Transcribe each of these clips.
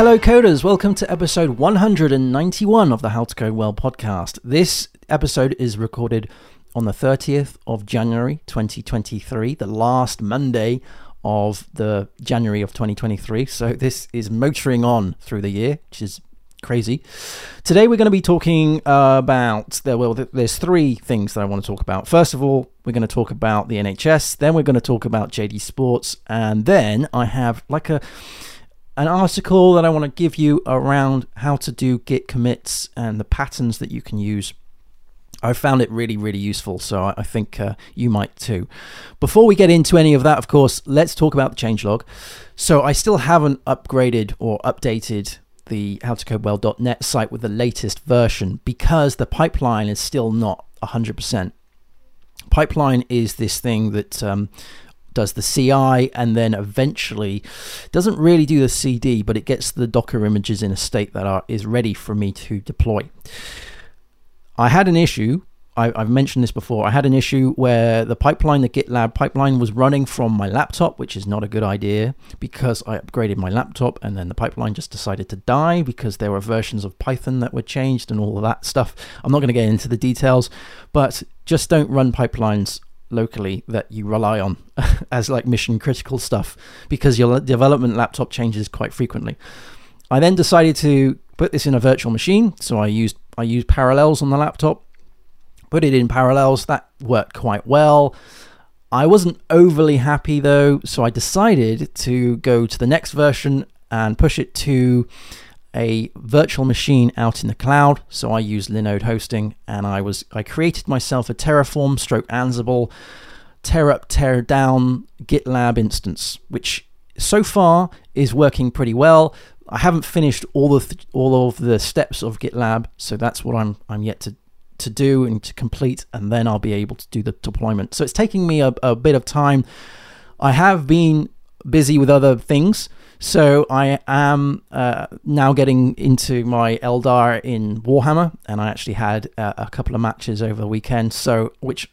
Hello, coders. Welcome to episode 191 of the How to Code Well podcast. This episode is recorded on the 30th of January 2023, the last Monday of the January of 2023. So this is motoring on through the year, which is crazy. Today we're going to be talking about there. Well, there's three things that I want to talk about. First of all, we're going to talk about the NHS. Then we're going to talk about JD Sports, and then I have like a an article that I want to give you around how to do Git commits and the patterns that you can use. I found it really, really useful, so I think uh, you might too. Before we get into any of that, of course, let's talk about the changelog. So I still haven't upgraded or updated the howtocodewell.net site with the latest version because the pipeline is still not 100%. Pipeline is this thing that um, does the CI and then eventually doesn't really do the CD, but it gets the Docker images in a state that are, is ready for me to deploy. I had an issue. I, have mentioned this before. I had an issue where the pipeline, the GitLab pipeline, was running from my laptop, which is not a good idea because I upgraded my laptop and then the pipeline just decided to die because there were versions of Python that were changed and all of that stuff. I'm not going to get into the details, but just don't run pipelines locally that you rely on as like mission critical stuff because your development laptop changes quite frequently. I then decided to put this in a virtual machine, so I used I used Parallels on the laptop. Put it in Parallels, that worked quite well. I wasn't overly happy though, so I decided to go to the next version and push it to a virtual machine out in the cloud. So I used Linode hosting and I was I created myself a Terraform stroke Ansible tear up, tear down GitLab instance, which so far is working pretty well. I haven't finished all the th- all of the steps of GitLab, so that's what I'm I'm yet to to do and to complete, and then I'll be able to do the deployment. So it's taking me a, a bit of time. I have been busy with other things, so I am uh, now getting into my Eldar in Warhammer, and I actually had uh, a couple of matches over the weekend, so which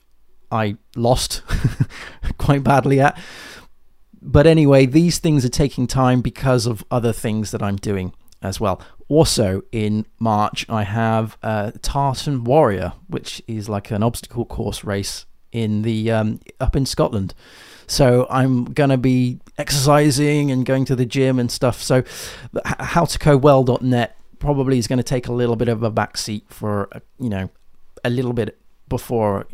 I lost quite badly at. But anyway, these things are taking time because of other things that I'm doing as well. Also, in March, I have uh, Tartan Warrior, which is like an obstacle course race in the um, up in Scotland. So I'm going to be exercising and going to the gym and stuff. So howtocodewell.net probably is going to take a little bit of a backseat for, uh, you know, a little bit before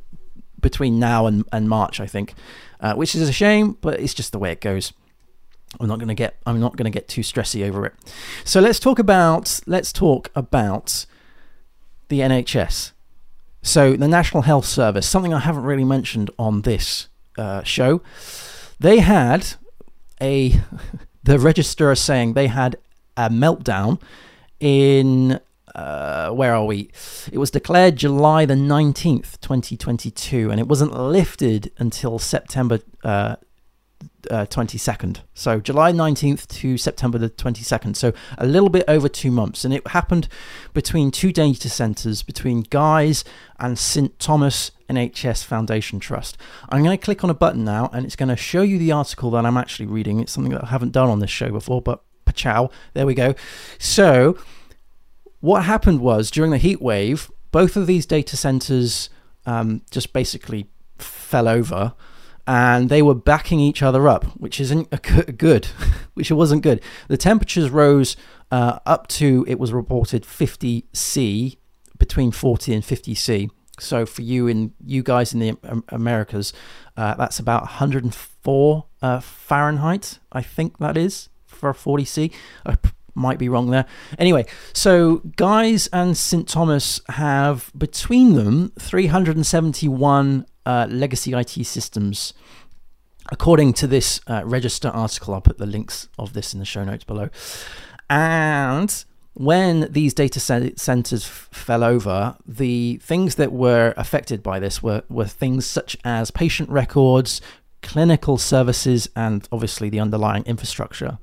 between now and, and March, I think, uh, which is a shame, but it's just the way it goes. I'm not going to get I'm not going to get too stressy over it. So let's talk about let's talk about the NHS. So the National Health Service, something I haven't really mentioned on this uh, show, they had a the Register saying they had a meltdown in uh, where are we? It was declared July the 19th, 2022, and it wasn't lifted until September uh, uh, 22nd. So July 19th to September the 22nd. So a little bit over two months. And it happened between two data centers, between Guy's and St. Thomas NHS Foundation Trust. I'm going to click on a button now and it's going to show you the article that I'm actually reading. It's something that I haven't done on this show before, but pachow. There we go. So what happened was during the heat wave, both of these data centers um, just basically fell over and they were backing each other up, which isn't good, which it wasn't good. The temperatures rose uh, up to, it was reported 50 C, between 40 and 50 C. So for you and you guys in the Americas, uh, that's about 104 uh, Fahrenheit, I think that is for 40 C. I might be wrong there. Anyway, so Guy's and St Thomas have between them 371 uh, legacy IT systems. According to this uh, register article, I'll put the links of this in the show notes below. And when these data centers fell over, the things that were affected by this were, were things such as patient records, clinical services, and obviously the underlying infrastructure.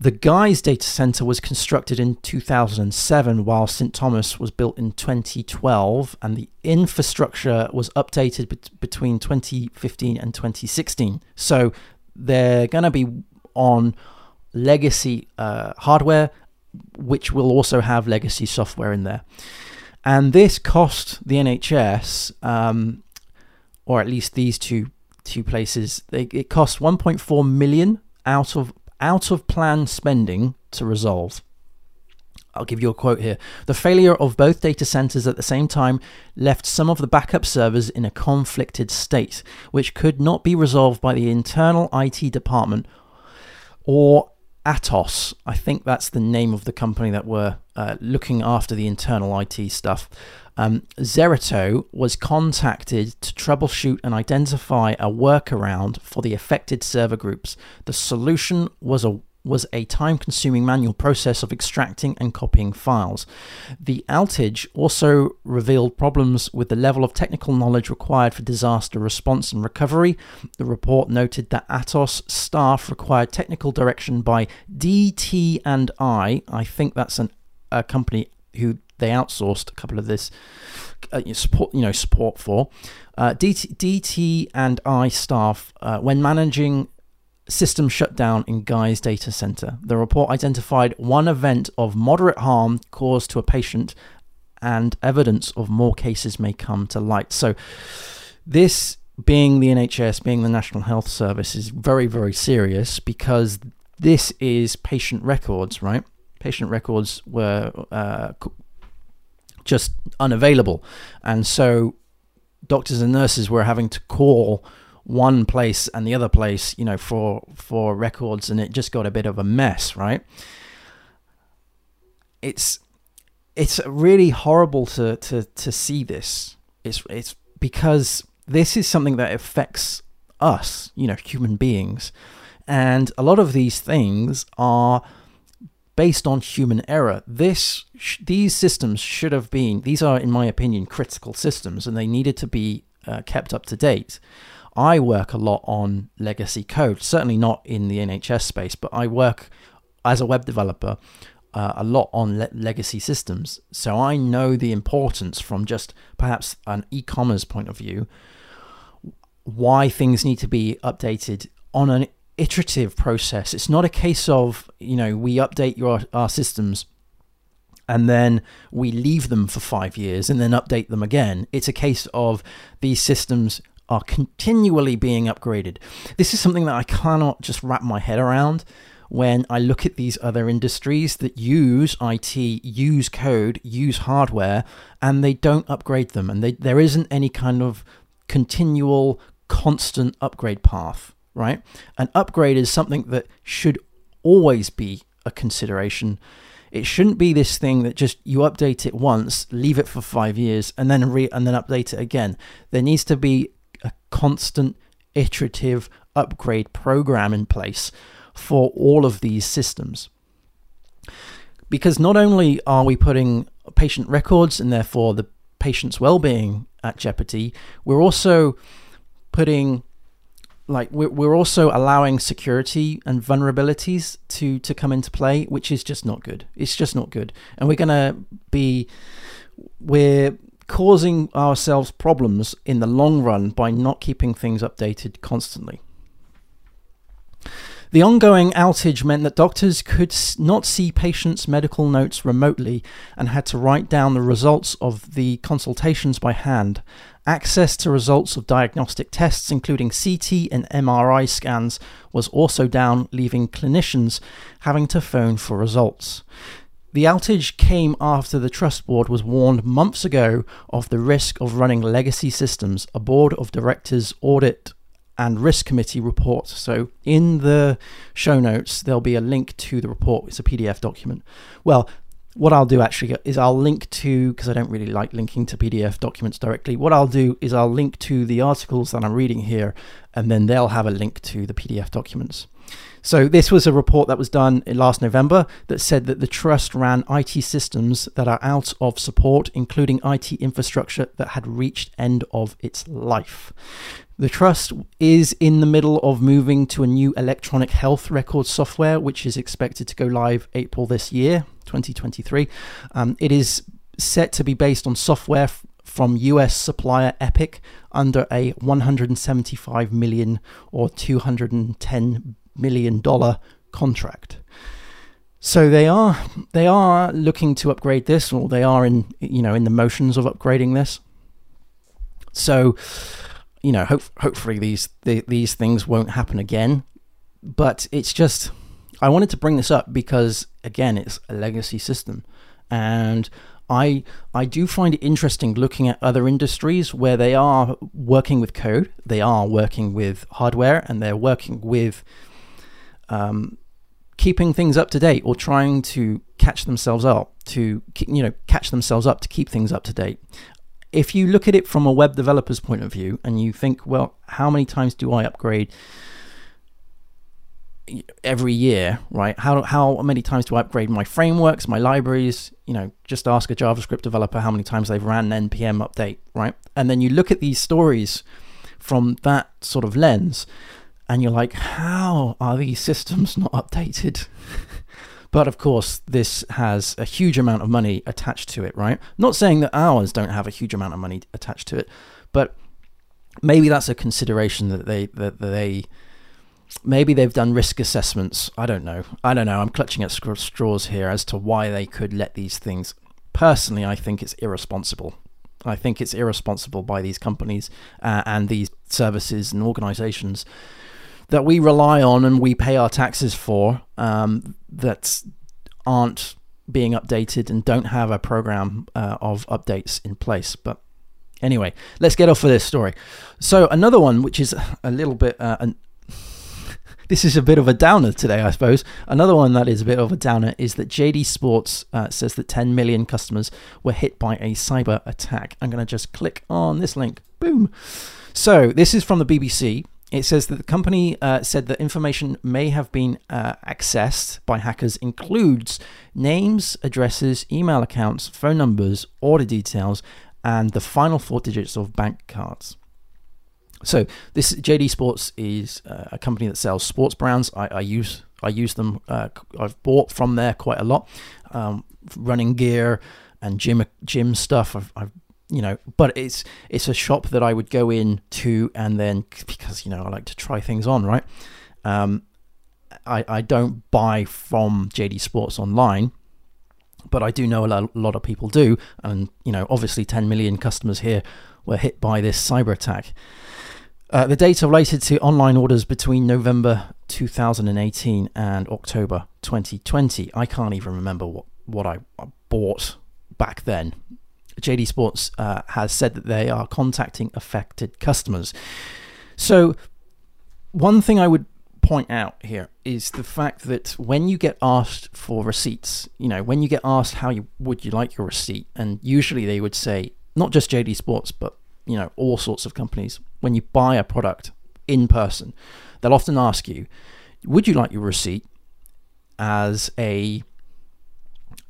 The Guy's data center was constructed in 2007, while St. Thomas was built in 2012, and the infrastructure was updated be- between 2015 and 2016. So they're going to be on legacy uh, hardware, which will also have legacy software in there. And this cost the NHS, um, or at least these two two places, they, it cost 1.4 million out of out of plan spending to resolve. I'll give you a quote here. The failure of both data centers at the same time left some of the backup servers in a conflicted state, which could not be resolved by the internal IT department or Atos. I think that's the name of the company that were uh, looking after the internal IT stuff. Um, Zerto was contacted to troubleshoot and identify a workaround for the affected server groups. The solution was a was a time consuming manual process of extracting and copying files. The outage also revealed problems with the level of technical knowledge required for disaster response and recovery. The report noted that Atos staff required technical direction by DT and I. I think that's an, a company who they outsourced a couple of this uh, support, you know, support for. Uh, DT, DT and I staff, uh, when managing system shutdown in Guy's data center. The report identified one event of moderate harm caused to a patient, and evidence of more cases may come to light. So, this being the NHS, being the National Health Service, is very, very serious because this is patient records, right? Patient records were uh, just unavailable. And so, doctors and nurses were having to call one place and the other place, you know, for for records, and it just got a bit of a mess, right? It's it's really horrible to to to see this. It's it's because this is something that affects us, you know, human beings, and a lot of these things are based on human error. This these systems should have been these are in my opinion critical systems and they needed to be uh, kept up to date. I work a lot on legacy code, certainly not in the NHS space, but I work as a web developer uh, a lot on le- legacy systems. So I know the importance from just perhaps an e commerce point of view, why things need to be updated on an iterative process. It's not a case of, you know, we update your, our systems and then we leave them for five years and then update them again. It's a case of these systems are continually being upgraded. This is something that I cannot just wrap my head around when I look at these other industries that use IT, use code, use hardware, and they don't upgrade them. And they, there isn't any kind of continual, constant upgrade path, right? An upgrade is something that should always be a consideration. It shouldn't be this thing that just you update it once, leave it for five years, and then re and then update it again. There needs to be a constant iterative upgrade program in place for all of these systems. Because not only are we putting patient records and therefore the patient's well-being at jeopardy, we're also putting like we're, also allowing security and vulnerabilities to to come into play which is just not good it's just not good and we're to be we're causing ourselves problems in the long run by not keeping things updated constantly. The ongoing outage meant that doctors could not see patients' medical notes remotely and had to write down the results of the consultations by hand. Access to results of diagnostic tests, including CT and MRI scans, was also down, leaving clinicians having to phone for results. The outage came after the Trust Board was warned months ago of the risk of running legacy systems, a Board of Directors audit and risk committee report. So, in the show notes, there'll be a link to the report. It's a PDF document. Well, what I'll do actually is I'll link to, because I don't really like linking to PDF documents directly, what I'll do is I'll link to the articles that I'm reading here, and then they'll have a link to the PDF documents. So, this was a report that was done last November that said that the trust ran IT systems that are out of support, including IT infrastructure that had reached end of its life. The trust is in the middle of moving to a new electronic health record software, which is expected to go live April this year, 2023. Um, it is set to be based on software f- from US supplier Epic under a 175 million or 210 million dollar contract. So they are they are looking to upgrade this, or they are in you know in the motions of upgrading this. So you know, hope, hopefully these the, these things won't happen again. But it's just I wanted to bring this up because again, it's a legacy system, and I I do find it interesting looking at other industries where they are working with code, they are working with hardware, and they're working with um, keeping things up to date or trying to catch themselves up to you know catch themselves up to keep things up to date. If you look at it from a web developer's point of view and you think well how many times do i upgrade every year right? How how many times do i upgrade my frameworks my libraries? You know just ask a javascript developer how many times they've ran an npm update right? And then you look at these stories from that sort of lens and you're like, how are these systems not updated? but of course, this has a huge amount of money attached to it, right? Not saying that ours don't have a huge amount of money attached to it, but maybe that's a consideration that they that they maybe they've done risk assessments. I don't know. I don't know. I'm clutching at straws here as to why they could let these things. Personally, I think it's irresponsible. I think it's irresponsible by these companies uh, and these services and organizations that we rely on and we pay our taxes for um, that aren't being updated and don't have a program uh, of updates in place. But anyway, let's get off of this story. So another one, which is a little bit. Uh, an, this is a bit of a downer today, I suppose. Another one that is a bit of a downer is that JD Sports uh, says that 10 million customers were hit by a cyber attack. I'm going to just click on this link. Boom. So this is from the BBC. It says that the company uh, said that information may have been uh, accessed by hackers includes names, addresses, email accounts, phone numbers, order details, and the final four digits of bank cards. So this JD Sports is uh, a company that sells sports brands. I, I use I use them. Uh, I've bought from there quite a lot, um, running gear and gym gym stuff. I've, I've you know, but it's it's a shop that I would go in to and then because you know I like to try things on, right? Um, I I don't buy from JD Sports online, but I do know a lot, of people do, and you know, obviously, 10 million customers here were hit by this cyber attack. Uh, the data related to online orders between November 2018 and October 2020. I can't even remember what what I bought back then JD Sports uh, has said that they are contacting affected customers. So, one thing I would point out here is the fact that when you get asked for receipts, you know, when you get asked how you would you like your receipt, and usually they would say not just JD Sports, but you know, all sorts of companies. When you buy a product in person, they'll often ask you, "Would you like your receipt as a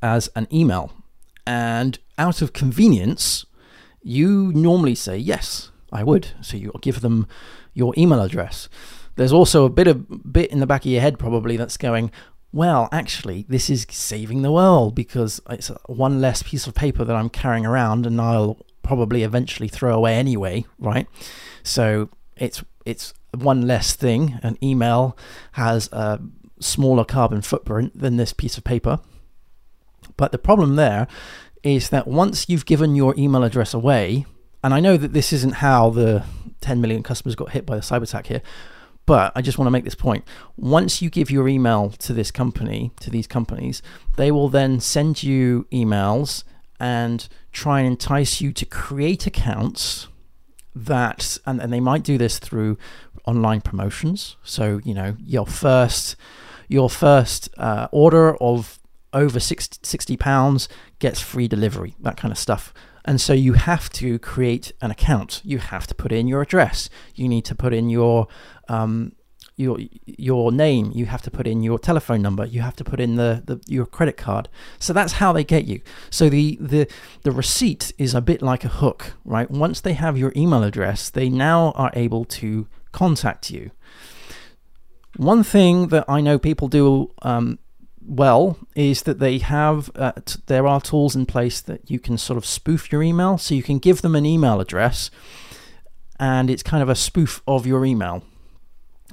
as an email?" And out of convenience, you normally say, Yes, I would. So you give them your email address. There's also a bit of bit in the back of your head probably that's going, well, actually, this is saving the world because it's one less piece of paper that I'm carrying around and I'll probably eventually throw away anyway, right? So it's it's one less thing. An email has a smaller carbon footprint than this piece of paper. But the problem there is that once you've given your email address away, and I know that this isn't how the 10 million customers got hit by the cyber attack here, but I just want to make this point. Once you give your email to this company, to these companies, they will then send you emails and try and entice you to create accounts that, and, and they might do this through online promotions. So, you know, your first your first uh, order of over 60, 60 pounds gets free delivery, that kind of stuff. And so you have to create an account. You have to put in your address. You need to put in your um, your your name. You have to put in your telephone number. You have to put in the, the your credit card. So that's how they get you. So the the the receipt is a bit like a hook, right? Once they have your email address, they now are able to contact you. One thing that I know people do um, well is that they have uh, t- there are tools in place that you can sort of spoof your email. So you can give them an email address and it's kind of a spoof of your email.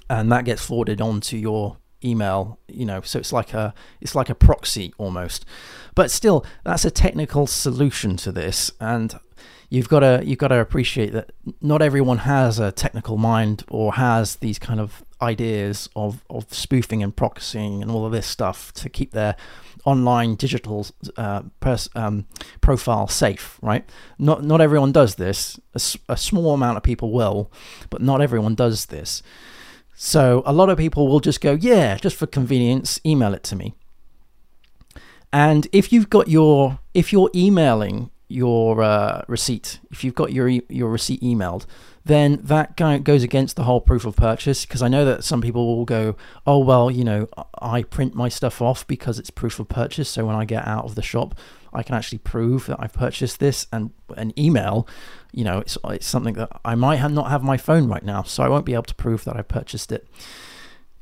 And that gets forwarded onto your email, you know, so it's like a it's like a proxy almost. But still, that's a technical solution to this, and you've got to you've got to appreciate that not everyone has a technical mind or has these kind of ideas of of spoofing and proxying and all of this stuff to keep their online digital uh, pers- um, profile safe, right? Not not everyone does this. A, a small amount of people will, but not everyone does this. So a lot of people will just go, yeah, just for convenience, email it to me. And if you've got your, if you're emailing your uh, receipt, if you've got your your receipt emailed, then that goes against the whole proof of purchase. Because I know that some people will go, oh well, you know, I print my stuff off because it's proof of purchase. So when I get out of the shop, I can actually prove that I've purchased this. And an email, you know, it's it's something that I might have not have my phone right now, so I won't be able to prove that I purchased it.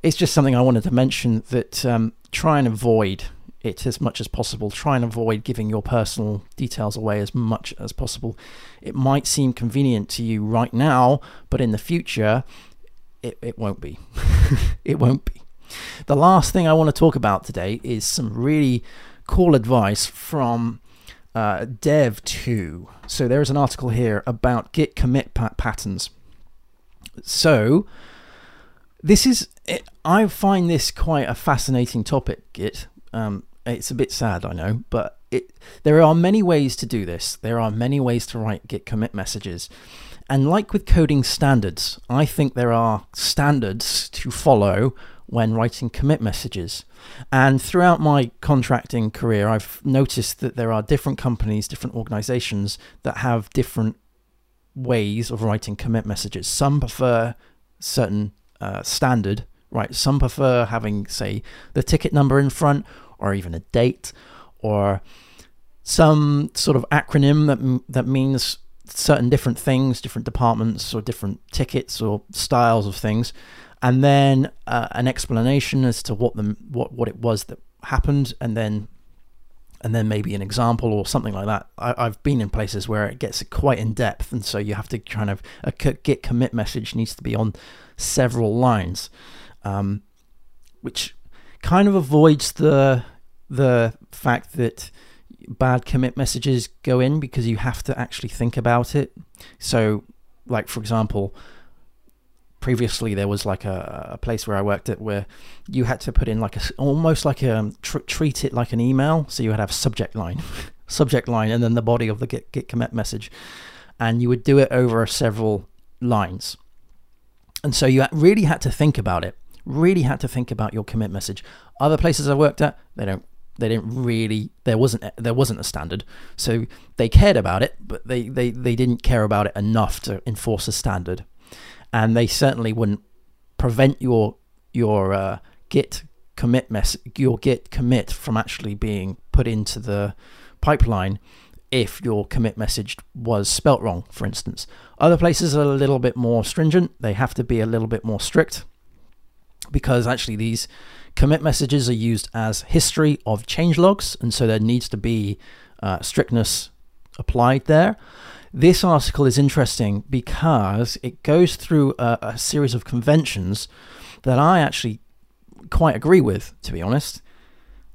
It's just something I wanted to mention that um, try and avoid it as much as possible. Try and avoid giving your personal details away as much as possible. It might seem convenient to you right now, but in the future, it, it won't be. it won't be. The last thing I want to talk about today is some really cool advice from uh, Dev.to. So there is an article here about Git commit pat- patterns. So this is, I find this quite a fascinating topic, Git. Um, it's a bit sad, I know, but it there are many ways to do this. There are many ways to write git commit messages. And like with coding standards, I think there are standards to follow when writing commit messages. And throughout my contracting career, I've noticed that there are different companies, different organizations that have different ways of writing commit messages. Some prefer certain uh, standard, right? Some prefer having, say, the ticket number in front, or even a date or some sort of acronym that that means certain different things, different departments or different tickets or styles of things, and then uh, an explanation as to what the what what it was that happened, and then and then maybe an example or something like that. I, have been in places where it gets quite in depth, and so you have to kind of a git commit message needs to be on several lines, um, which kind of avoids the the fact that bad commit messages go in because you have to actually think about it. So, like for example, previously there was like a, a place where I worked at where you had to put in like a almost like a um, tr- treat it like an email. So you would have subject line, subject line, and then the body of the git, git commit message, and you would do it over several lines. And so you really had to think about it. Really had to think about your commit message. Other places I worked at, they don't they didn't really there wasn't there wasn't a standard. So they cared about it but they, they, they didn't care about it enough to enforce a standard. And they certainly wouldn't prevent your your uh, git commit mess your git commit from actually being put into the pipeline if your commit message was spelt wrong for instance. Other places are a little bit more stringent. They have to be a little bit more strict because actually these Commit messages are used as history of change logs, and so there needs to be uh, strictness applied there. This article is interesting because it goes through a, a series of conventions that I actually quite agree with, to be honest.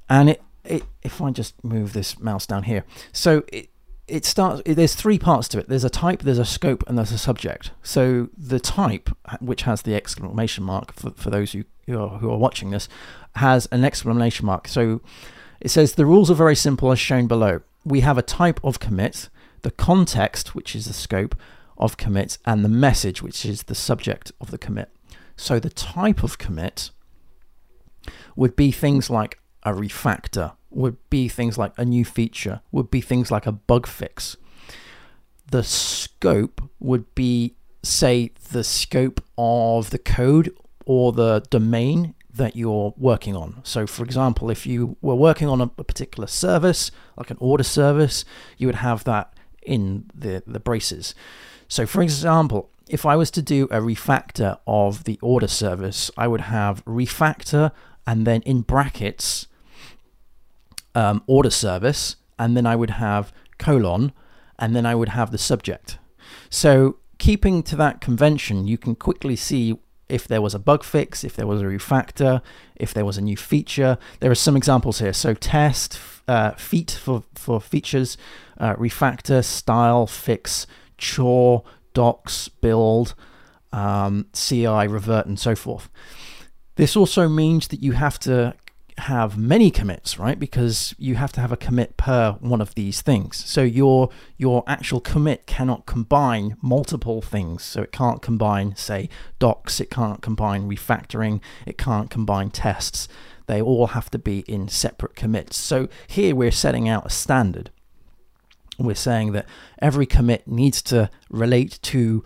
And it, it if I just move this mouse down here, so it, it starts there's three parts to it. There's a type there's a scope and there's a subject. So the type which has the exclamation mark for, for those who, who are, who are watching this has an exclamation mark. So it says the rules are very simple as shown below. We have a type of commit the context which is the scope of commit and the message which is the subject of the commit. So the type of commit would be things like a refactor would be things like a new feature, would be things like a bug fix. The scope would be, say, the scope of the code or the domain that you're working on. So, for example, if you were working on a, a particular service, like an order service, you would have that in the, the braces. So, for example, if I was to do a refactor of the order service, I would have refactor and then in brackets um, order service, and then I would have colon, and then I would have the subject. So keeping to that convention, you can quickly see if there was a bug fix, if there was a refactor, if there was a new feature. There are some examples here. So test, uh, feat for, for features, uh, refactor, style, fix, chore, docs, build, um, CI, revert, and so forth. This also means that you have to have many commits, right? Because you have to have a commit per one of these things. So your your actual commit cannot combine multiple things. So it can't combine, say, docs, it can't combine refactoring, it can't combine tests. They all have to be in separate commits. So here we're setting out a standard. We're saying that every commit needs to relate to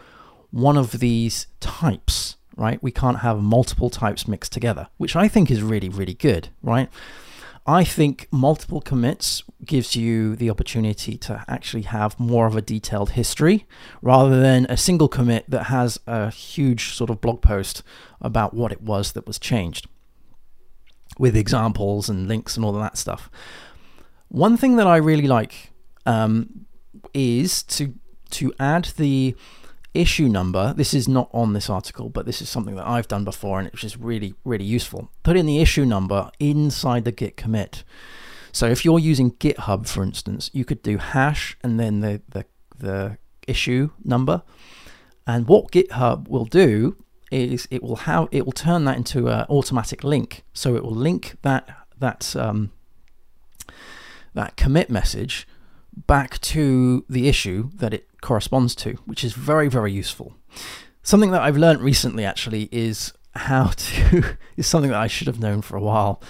one of these types right? We can't have multiple types mixed together, which I think is really, really good, right? I think multiple commits gives you the opportunity to actually have more of a detailed history rather than a single commit that has a huge sort of blog post about what it was that was changed with examples and links and all of that stuff. One thing that I really like um, is to to add the issue number. This is not on this article, but this is something that I've done before and it's just really, really useful. Put in the issue number inside the git commit. So if you're using GitHub, for instance, you could do hash and then the, the, the issue number. And what GitHub will do is it will have it will turn that into an automatic link. So it will link that that um, that commit message back to the issue that it corresponds to, which is very, very useful. Something that I've learned recently actually is how to, is something that I should have known for a while,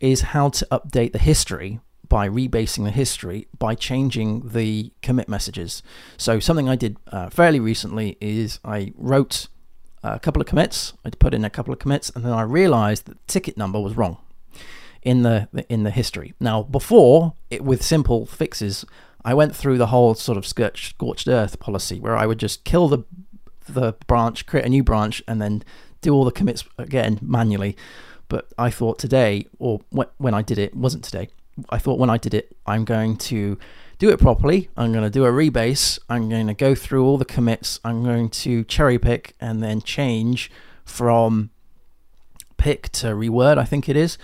is how to update the history by rebasing the history by changing the commit messages. So, something I did uh, fairly recently is I wrote a couple of commits, I put in a couple of commits, and then I realized that the ticket number was wrong in the in the history. Now, before it, with simple fixes, I went through the whole sort of scorched, earth policy where I would just kill the the branch, create a new branch, and then do all the commits again manually. But I thought today, or when I did it, wasn't today. I thought when I did it, I'm going to do it properly. I'm going to do a rebase. I'm going to go through all the commits. I'm going to cherry pick and then change from pick to reword, I think it is.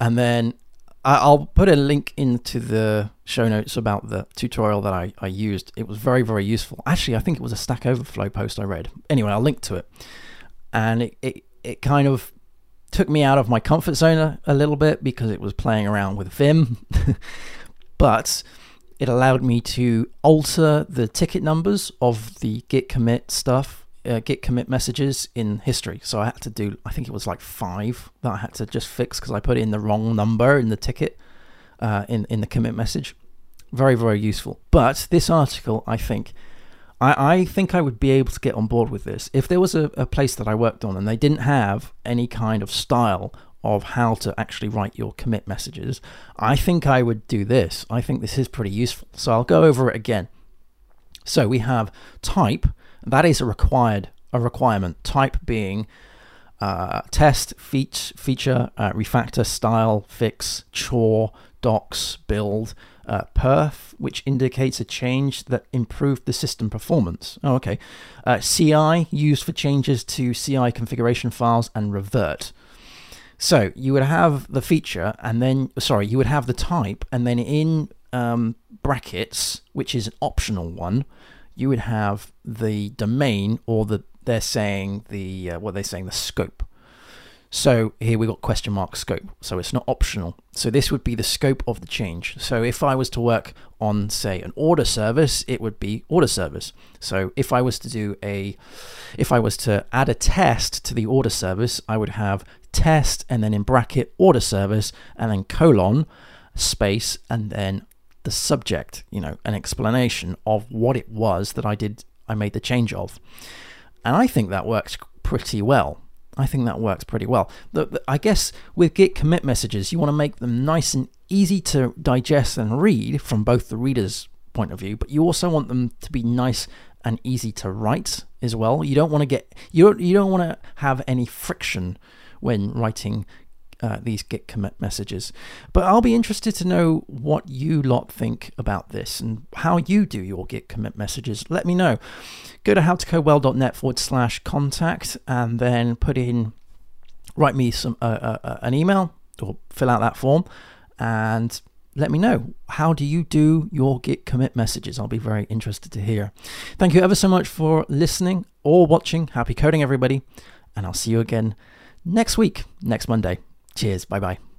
And then I'll put a link into the show notes about the tutorial that I, I used. It was very, very useful. Actually, I think it was a Stack Overflow post I read. Anyway, I'll link to it. And it, it, it kind of took me out of my comfort zone a, a little bit because it was playing around with Vim. but it allowed me to alter the ticket numbers of the git commit stuff uh, git commit messages in history. So I had to do, I think it was like five that I had to just fix because I put in the wrong number in the ticket uh, in in the commit message. Very very useful. But this article, I think, I, I think I would be able to get on board with this if there was a, a place that I worked on and they didn't have any kind of style of how to actually write your commit messages. I think I would do this. I think this is pretty useful. So I'll go over it again. So we have type that is a required a requirement. Type being uh, test, feat, feature, uh, refactor, style, fix, chore, docs, build, uh, perf, which indicates a change that improved the system performance. Oh, okay. Uh, CI, used for changes to CI configuration files, and revert. So you would have the feature, and then, sorry, you would have the type, and then in um, brackets, which is an optional one, you would have the domain or the they're saying the uh, what they're saying the scope. So here we got question mark scope. So it's not optional. So this would be the scope of the change. So if I was to work on say an order service, it would be order service. So if I was to do a if I was to add a test to the order service, I would have test and then in bracket order service and then colon space and then the subject, you know, an explanation of what it was that I did, I made the change of. And I think that works pretty well. I think that works pretty well. The, the, I guess with Git commit messages, you want to make them nice and easy to digest and read from both the reader's point of view, but you also want them to be nice and easy to write as well. You don't want to get you don't, you don't want to have any friction when writing uh, these Git commit messages. But I'll be interested to know what you lot think about this and how you do your Git commit messages. Let me know. Go to howtocodewell.net forward slash contact and then put in, write me some uh, uh, uh, an email or fill out that form and let me know how do you do your git commit messages i'll be very interested to hear thank you ever so much for listening or watching happy coding everybody and i'll see you again next week next monday cheers. Bye bye